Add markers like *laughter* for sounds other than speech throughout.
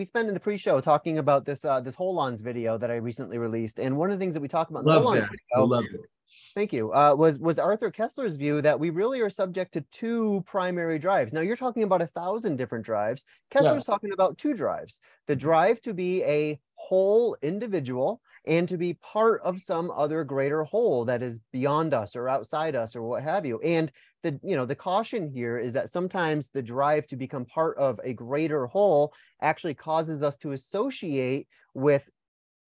we spent in the pre-show talking about this uh, this Holons video that I recently released, and one of the things that we talked about in Love that. video, love it. Thank you. Uh, was was Arthur Koestler's view that we really are subject to two primary drives. Now you're talking about a thousand different drives. Koestler's talking about two drives: the drive to be a whole individual and to be part of some other greater whole that is beyond us or outside us or what have you. And the you know the caution here is that sometimes the drive to become part of a greater whole actually causes us to associate with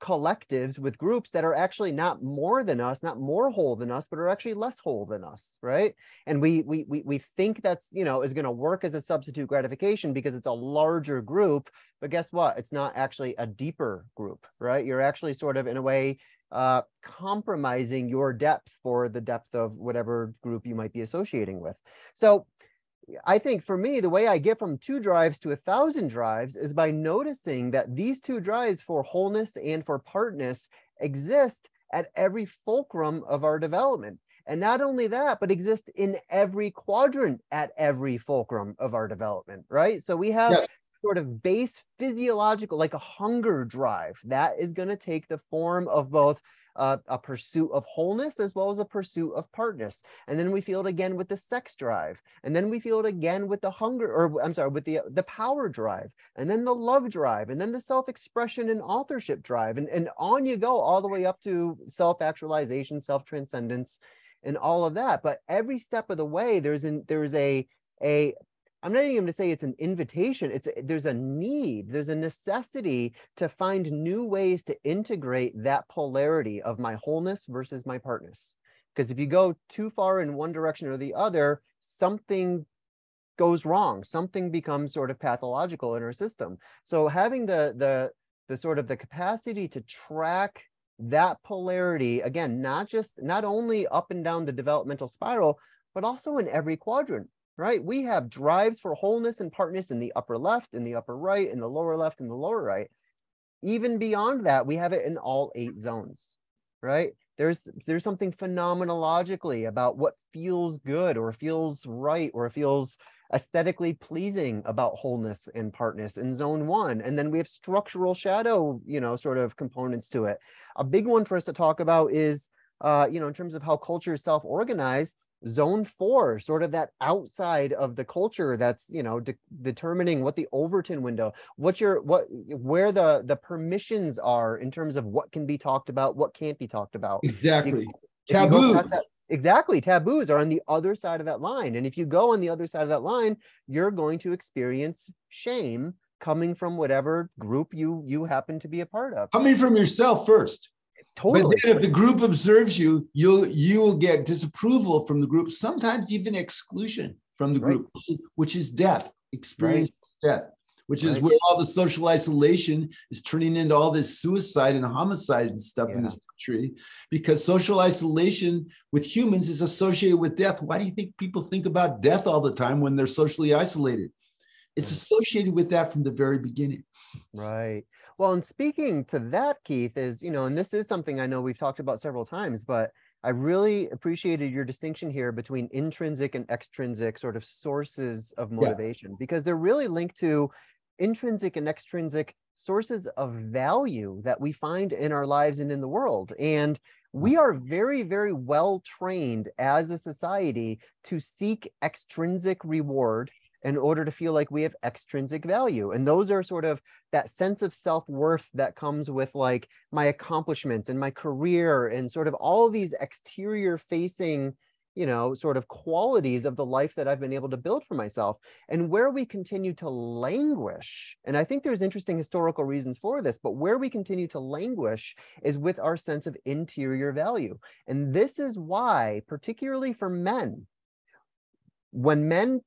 collectives with groups that are actually not more than us not more whole than us but are actually less whole than us right? And we we we, we think that's you know is going to work as a substitute gratification because it's a larger group but guess what? It's not actually a deeper group right? You're actually sort of in a way uh, compromising your depth for the depth of whatever group you might be associating with so I think for me, the way I get from two drives to a thousand drives is by noticing that these two drives for wholeness and for partness exist at every fulcrum of our development. And not only that, but exist in every quadrant at every fulcrum of our development, right? So we have Yeah. Sort of base physiological, like a hunger drive that is going to take the form of both uh, a pursuit of wholeness as well as a pursuit of partness. And then we feel it again with the sex drive. And then we feel it again with the hunger, or I'm sorry, with the the power drive, and then the love drive, and then the self-expression and authorship drive. And, and on you go all the way up to self-actualization, self-transcendence, and all of that. But every step of the way, there's an there's a a I'm not even going to say it's an invitation. It's there's a need, there's a necessity to find new ways to integrate that polarity of my wholeness versus my partness. Because if you go too far in one direction or the other, something goes wrong. Something becomes sort of pathological in our system. So having the the the sort of the capacity to track that polarity again, not just not only up and down the developmental spiral, but also in every quadrant right? We have drives for wholeness and partness in the upper left, in the upper right, in the lower left, in the lower right. Even beyond that, we have it in all eight zones, right? There's there's something phenomenologically about what feels good or feels right or feels aesthetically pleasing about wholeness and partness in zone one. And then we have structural shadow, you know, sort of components to it. A big one for us to talk about is, uh, you know, in terms of how culture is self-organized, zone four sort of that outside of the culture that's you know de- determining what the overton window what your what where the the permissions are in terms of what can be talked about what can't be talked about Exactly. you Taboos. that- exactly taboos are on the other side of that line and if you go on the other side of that line you're going to experience shame coming from whatever group you you happen to be a part of Coming from yourself first. Totally But then if the group observes you, you'll you will get disapproval from the group, sometimes even exclusion from the Right. group, which is death, experience death, which is where all the social isolation is turning into all this suicide and homicide and stuff in this country. Because social isolation with humans is associated with death. Why do you think people think about death all the time when they're socially isolated? It's associated with that from the very beginning. Right. Well, and speaking to that, Keith, is, you know, and this is something I know we've talked about several times, but I really appreciated your distinction here between intrinsic and extrinsic sort of sources of motivation because they're really linked to intrinsic and extrinsic sources of value that we find in our lives and in the world. And hmm. we are very, very well trained as a society to seek extrinsic reward in order to feel like we have extrinsic value. And those are sort of that sense of self-worth that comes with like my accomplishments and my career and sort of all of these exterior facing you know sort of qualities of the life that i've been able to build for myself and where we continue to languish and i think there's interesting historical reasons for this but where we continue to languish is with our sense of interior value and this is why particularly for men when men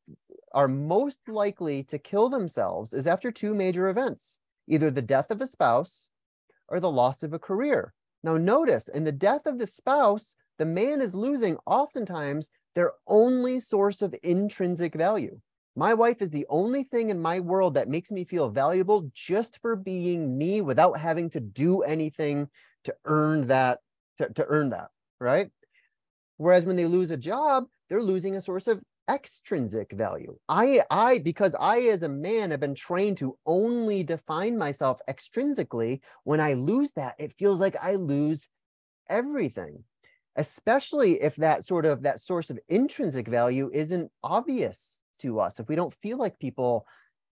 are most likely to kill themselves is after two major events either the death of a spouse or the loss of a career. Now, notice in the death of the spouse, the man is losing oftentimes their only source of intrinsic value. My wife is the only thing in my world that makes me feel valuable just for being me without having to do anything to earn that, to, to earn that, right? Whereas when they lose a job, they're losing a source of extrinsic value. I I because I as a man have been trained to only define myself extrinsically, when I lose that, it feels like I lose everything. Especially if that sort of that source of intrinsic value isn't obvious to us. If we don't feel like people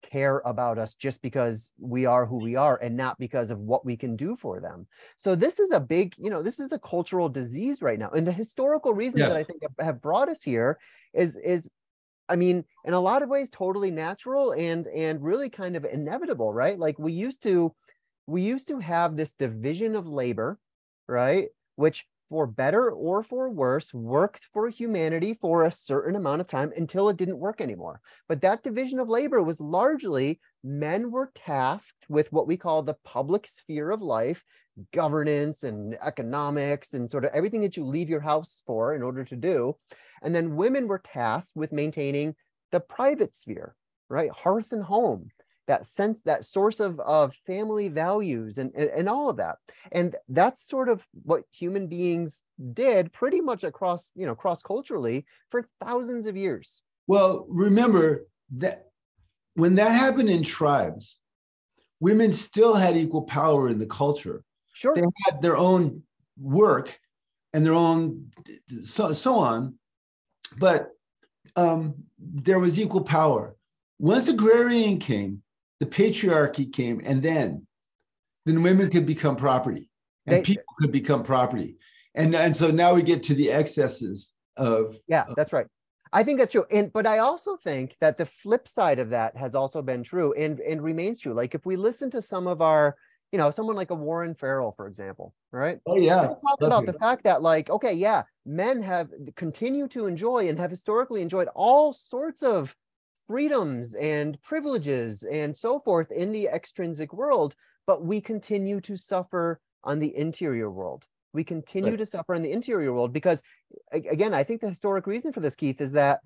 care about us just because we are who we are and not because of what we can do for them. So this is a big, you know, this is a cultural disease right now. And the historical reasons yeah. that I think have brought us here is is I mean, in a lot of ways totally natural and and really kind of inevitable, right? Like we used to we used to have this division of labor, right? Which for better or for worse, worked for humanity for a certain amount of time until it didn't work anymore. But that division of labor was largely men were tasked with what we call the public sphere of life, governance and economics and sort of everything that you leave your house for in order to do. And then women were tasked with maintaining the private sphere, right? Hearth and home that sense that source of, of family values and, and, and all of that. And that's sort of what human beings did pretty much across you know cross culturally for thousands of years. Well remember that when that happened in tribes women still had equal power in the culture. Sure. They had their own work and their own so, so on but um, there was equal power once agrarian came the patriarchy came, and then then women could become property, and they, people could become property, and and so now we get to the excesses of yeah, that's right. I think that's true. And but I also think that the flip side of that has also been true and and remains true. Like if we listen to some of our, you know, someone like a Warren Farrell, for example, right? Oh yeah. Talk about the fact that like, okay, yeah, men have continue to enjoy and have historically enjoyed all sorts of freedoms and privileges and so forth in the extrinsic world, but we continue to suffer on the interior world. We continue right. to suffer in the interior world because, again, I think the historic reason for this, Keith, is that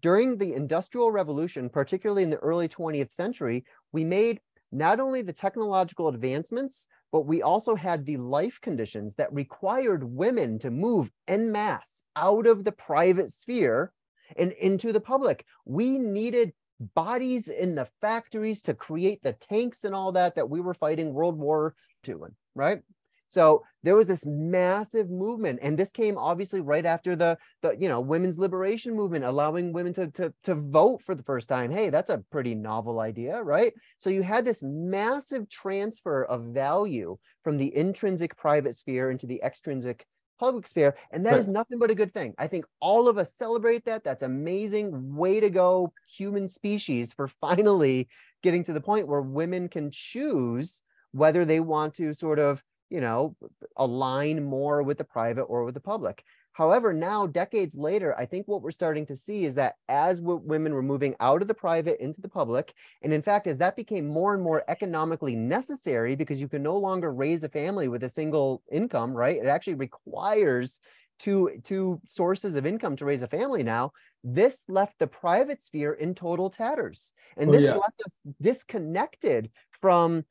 during the Industrial Revolution, particularly in the early 20th century, we made not only the technological advancements, but we also had the life conditions that required women to move en masse out of the private sphere and into the public. We needed bodies in the factories to create the tanks and all that that we were fighting World War II in, right? So there was this massive movement, and this came obviously right after the the you know women's liberation movement, allowing women to to to vote for the first time. Hey, that's a pretty novel idea, right? So you had this massive transfer of value from the intrinsic private sphere into the extrinsic public sphere. And that right. is nothing but a good thing. I think all of us celebrate that. That's amazing. Way to go, human species, for *laughs* finally getting to the point where women can choose whether they want to sort of, you know, align more with the private or with the public. However, now, decades later, I think what we're starting to see is that as women were moving out of the private into the public, and in fact, as that became more and more economically necessary because you can no longer raise a family with a single income, right? It actually requires two, two sources of income to raise a family now. This left the private sphere in total tatters. And oh, this yeah. left us disconnected from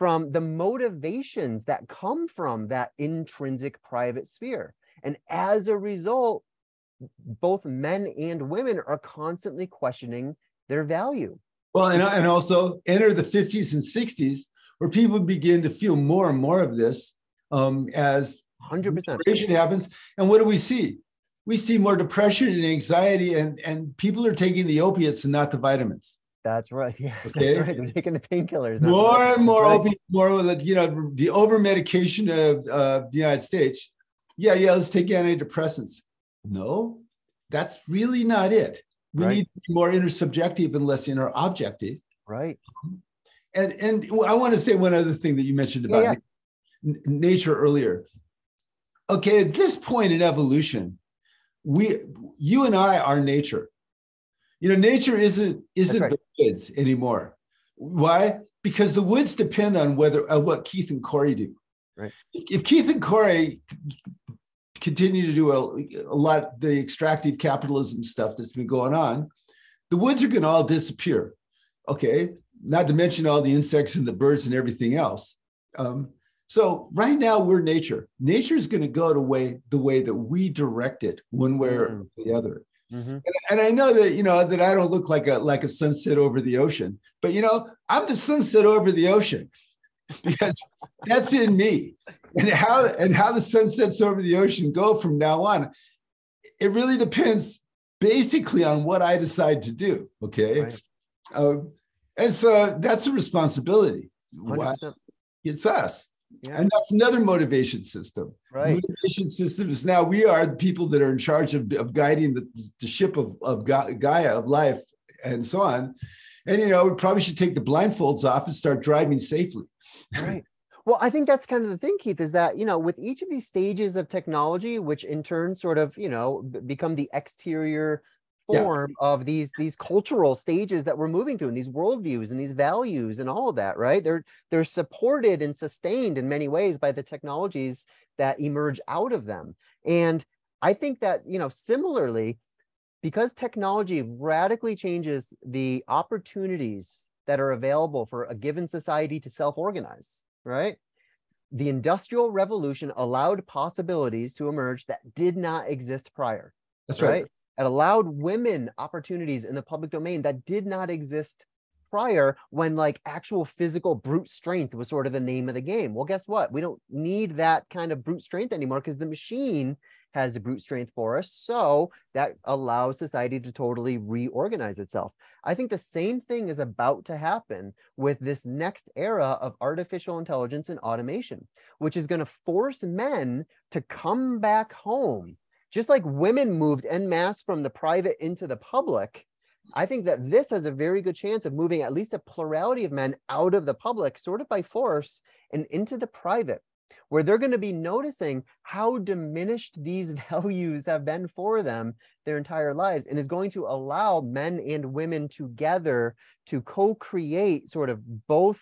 from the motivations that come from that intrinsic private sphere. And as a result, both men and women are constantly questioning their value. Well, and, and also enter the 50s and 60s, where people begin to feel more and more of this um, as 100% happens. And what do we see? We see more depression and anxiety, and, and people are taking the opiates and not the vitamins. That's right. *laughs* Yeah, okay. that's right. They're taking the painkillers. More and more right. more, you know, the over medication of uh, the United States yeah, yeah, let's take antidepressants. No, that's really not it. We right. need to be more intersubjective and less interobjective. Right. And and I want to say one other thing that you mentioned about yeah, yeah. nature earlier. Okay, at this point in evolution, we you and I are nature. You know, nature isn't isn't right. the woods anymore. Why? Because the woods depend on whether uh, what Keith and Corey do. Right. If Keith and Corey continue to do a, a lot the extractive capitalism stuff that's been going on, the woods are going to all disappear. Okay, not to mention all the insects and the birds and everything else. Um, so right now we're nature. Nature is going to go the way the way that we direct it, one way or mm. the other. Mm-hmm. And, and, I know that you know that I don't look like a like a sunset over the ocean, but you know I'm the sunset over the ocean *laughs* because that's in me. And how and how the sunsets over the ocean go from now on, it really depends basically on what I decide to do. Okay, right. uh, and so that's a responsibility. Why? It's us. Yeah. And that's another motivation system. Right. Motivation systems. Now we are the people that are in charge of, of guiding the, the ship of, of Gaia, of life, and so on. And, you know, we probably should take the blindfolds off and start driving safely. Right. *laughs* Well, I think that's kind of the thing, Keith, is that, you know, with each of these stages of technology, which in turn sort of, you know, become the exterior form yeah. of these these cultural stages that we're moving through and these worldviews and these values and all of that right they're they're supported and sustained in many ways by the technologies that emerge out of them and i think that you know similarly because technology radically changes the opportunities that are available for a given society to self-organize right the industrial revolution allowed possibilities to emerge that did not exist prior that's right, right? It allowed women opportunities in the public domain that did not exist prior when like actual physical brute strength was sort of the name of the game. Well, guess what? We don't need that kind of brute strength anymore because the machine has the brute strength for us. So that allows society to totally reorganize itself. I think the same thing is about to happen with this next era of artificial intelligence and automation, which is going to force men to come back home just like women moved en masse from the private into the public, I think that this has a very good chance of moving at least a plurality of men out of the public, sort of by force, and into the private, where they're going to be noticing how diminished these *laughs* values have been for them their entire lives, and is going to allow men and women together to co create sort of both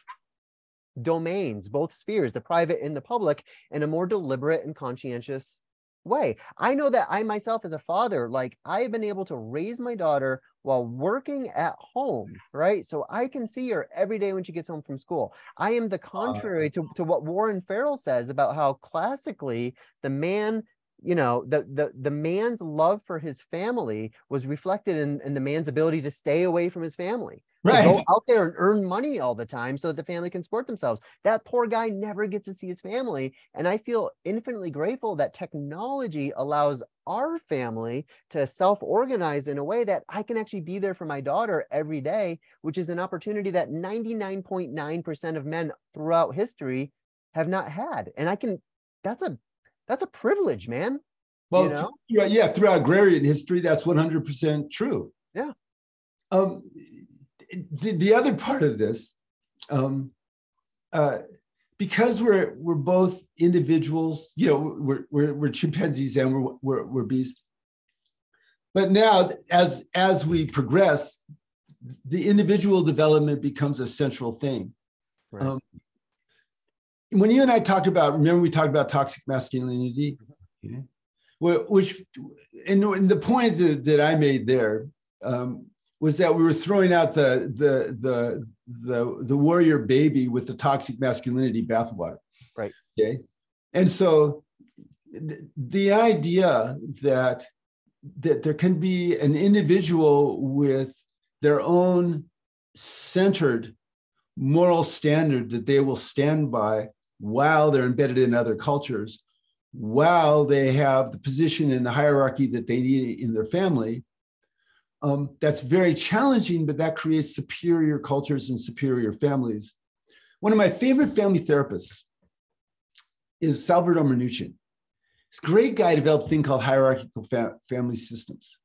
domains, both spheres, the private and the public, in a more deliberate and conscientious way. I know that I myself as a father, like I've been able to raise my daughter while working at home, mm. right? So I can see her every day when she gets home from school. I am the contrary to, to what Warren Farrell says about how classically the man you know the the the man's love for his family was reflected in, in the man's ability to stay away from his family right. go out there and earn money all the time so that the family can support themselves. That poor guy never gets to see his family. And I feel infinitely grateful that technology allows our family to self organize in a way that I can actually be there for my daughter every day, which is an opportunity that 99.9% of men throughout history have not had. And I can, that's a, that's a privilege, man. Well, you know? yeah, throughout agrarian history, that's 100% true. Yeah. Um, the, the other part of this, um, uh, because we're we're both individuals, you know, we're we're, we're chimpanzees and we're, we're we're bees. But now, as as we progress, the individual development becomes a central thing. Right. Um, when you and I talked about, remember we talked about toxic masculinity, okay? which, and, and the point that, that I made there um, was that we were throwing out the the the the, the warrior baby with the toxic masculinity bathwater. Right. Okay. And so th- the idea that that there can be an individual with their own centered moral standard that they will stand by while they're embedded in other cultures, while they have the position in the hierarchy that they need in their family, um, that's very challenging, but that creates superior cultures and superior families. One of my favorite family therapists is Salvador Minuchin. This great guy developed a thing called hierarchical family systems.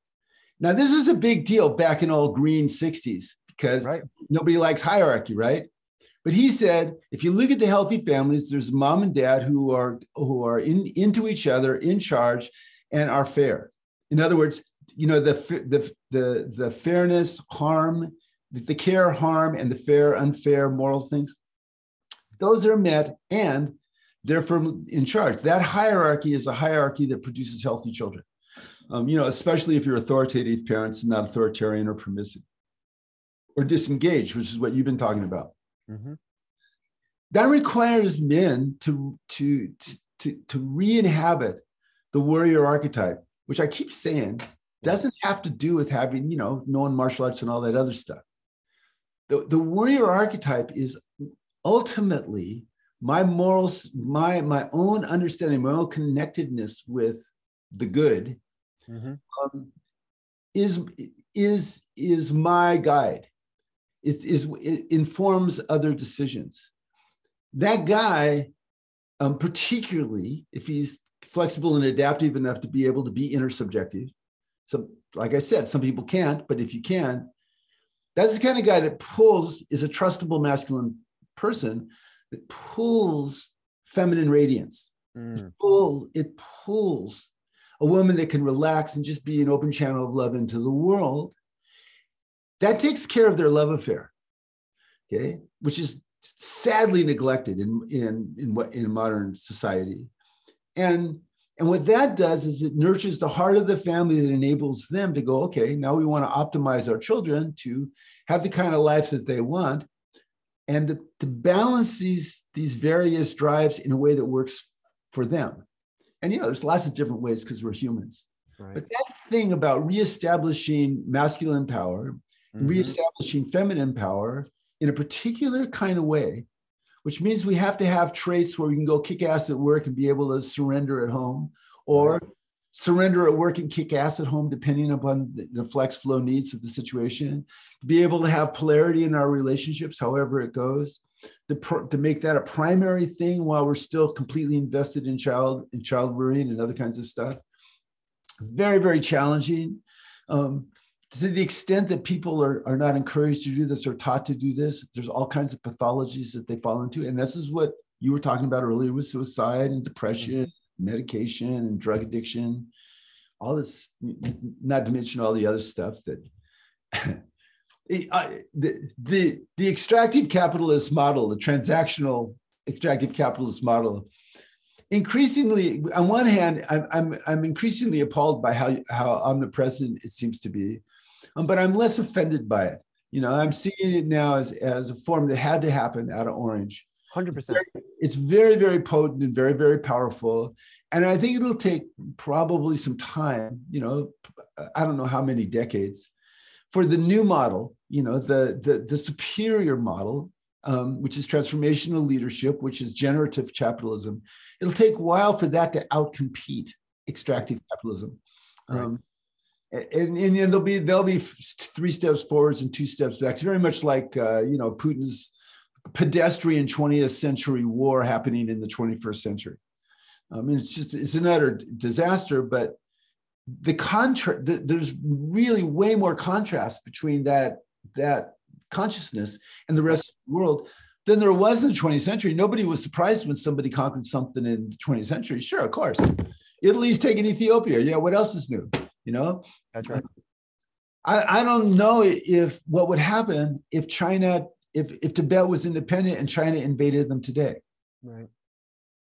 Now, this is a big deal back in all green 60s because right. nobody likes hierarchy, right? But he said, if you look at the healthy families, there's mom and dad who are who are in, into each other, in charge, and are fair. In other words, you know the the the the fairness harm the care harm and the fair unfair moral things those are met and they're from in charge. That hierarchy is a hierarchy that produces healthy children. Um, you know especially if you're authoritative parents and not authoritarian or permissive or disengaged which is what you've been talking about. Mm-hmm. that requires men to to to to re-inhabit the warrior archetype which i keep saying Doesn't have to do with having, you know, knowing martial arts and all that other stuff. The, the warrior archetype is ultimately my morals, my my own understanding, my own connectedness with the good mm-hmm. um, is is is my guide. It is it informs other decisions. That guy, um, particularly if he's flexible and adaptive enough to be able to be intersubjective. So, like I said, some people can't, but if you can, that's the kind of guy that pulls is a trustable masculine person that pulls feminine radiance. Mm. It, pull, it pulls a woman that can relax and just be an open channel of love into the world. That takes care of their love affair, okay, which is sadly neglected in in in what in modern society. And and what that does is it nurtures the heart of the family that enables them to go, okay, now we want to optimize our children to have the kind of life that they want and to, to balance these, these various drives in a way that works for them. And you know, there's lots of different ways because we're humans. Right. But that thing about reestablishing masculine power, mm-hmm. reestablishing feminine power in a particular kind of way, which means we have to have traits where we can go kick ass at work and be able to surrender at home, or surrender at work and kick ass at home, depending upon the, flex flow needs of the situation. To be able to have polarity in our relationships, however it goes to, to make that a primary thing while we're still completely invested in child in child rearing and other kinds of stuff. Very, very challenging. Um, to the extent that people are, are not encouraged to do this or taught to do this, there's all kinds of pathologies that they fall into. And this is what you were talking about earlier with suicide and depression, mm-hmm. medication and drug addiction, all this, not to mention all the other stuff that *laughs* the, the, the extractive capitalist model, the transactional extractive capitalist model, increasingly, on one hand, I'm, I'm, I'm increasingly appalled by how, how omnipresent it seems to be, um, but I'm less offended by it. You know, I'm seeing it now as, as a form that had to happen out of Orange. 100%. It's very, very potent and very, very powerful. And I think it'll take probably some time, you know, I don't know how many decades for the new model, you know, the, the, the superior model, um, which is transformational leadership, which is generative capitalism, it'll take a while for that to outcompete extractive capitalism. Right. And, and, and, there'll be there'll be three steps forwards and two steps back. It's very much like uh, you know Putin's pedestrian 20th century war happening in the 21st century. I mean, it's just it's an utter disaster, but the contrast there's really way more contrast between that that consciousness and the rest of the world than there was in the 20th century. Nobody was surprised when somebody conquered something in the 20th century. Sure of course. Italy's taking ethiopia. Yeah what else is new you know? That's uh, right. I, I don't know if what would happen if china if if tibet was independent and china invaded them today. Right.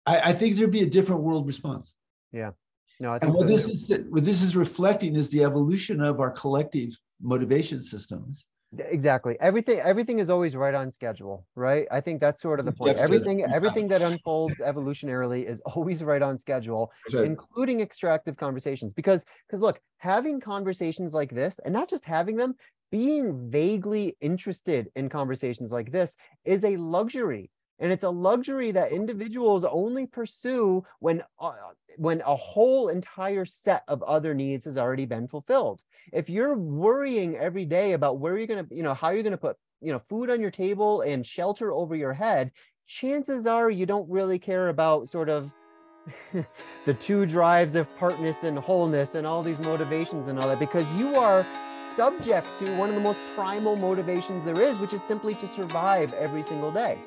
I, I think there'd be a different world response. Yeah. No, and what this, is, what this is reflecting is the evolution of our collective motivation systems. Exactly. Everything everything is always right on schedule, right? I think that's sort of the point. Everything everything that unfolds evolutionarily is *laughs* always right on schedule, right. including extractive conversations. Because because look, having conversations like this, and not just having them, being vaguely interested in conversations like this is a luxury and it's a luxury that individuals only pursue when uh, when a whole entire set of other needs has already been fulfilled. If you're worrying every day about where you're going to you know how you're going to put you know food on your table and shelter over your head chances are you don't really care about sort of *laughs* the two drives of partness and wholeness and all these motivations and all that because you are subject to one of the most primal motivations there is which is simply to survive every single day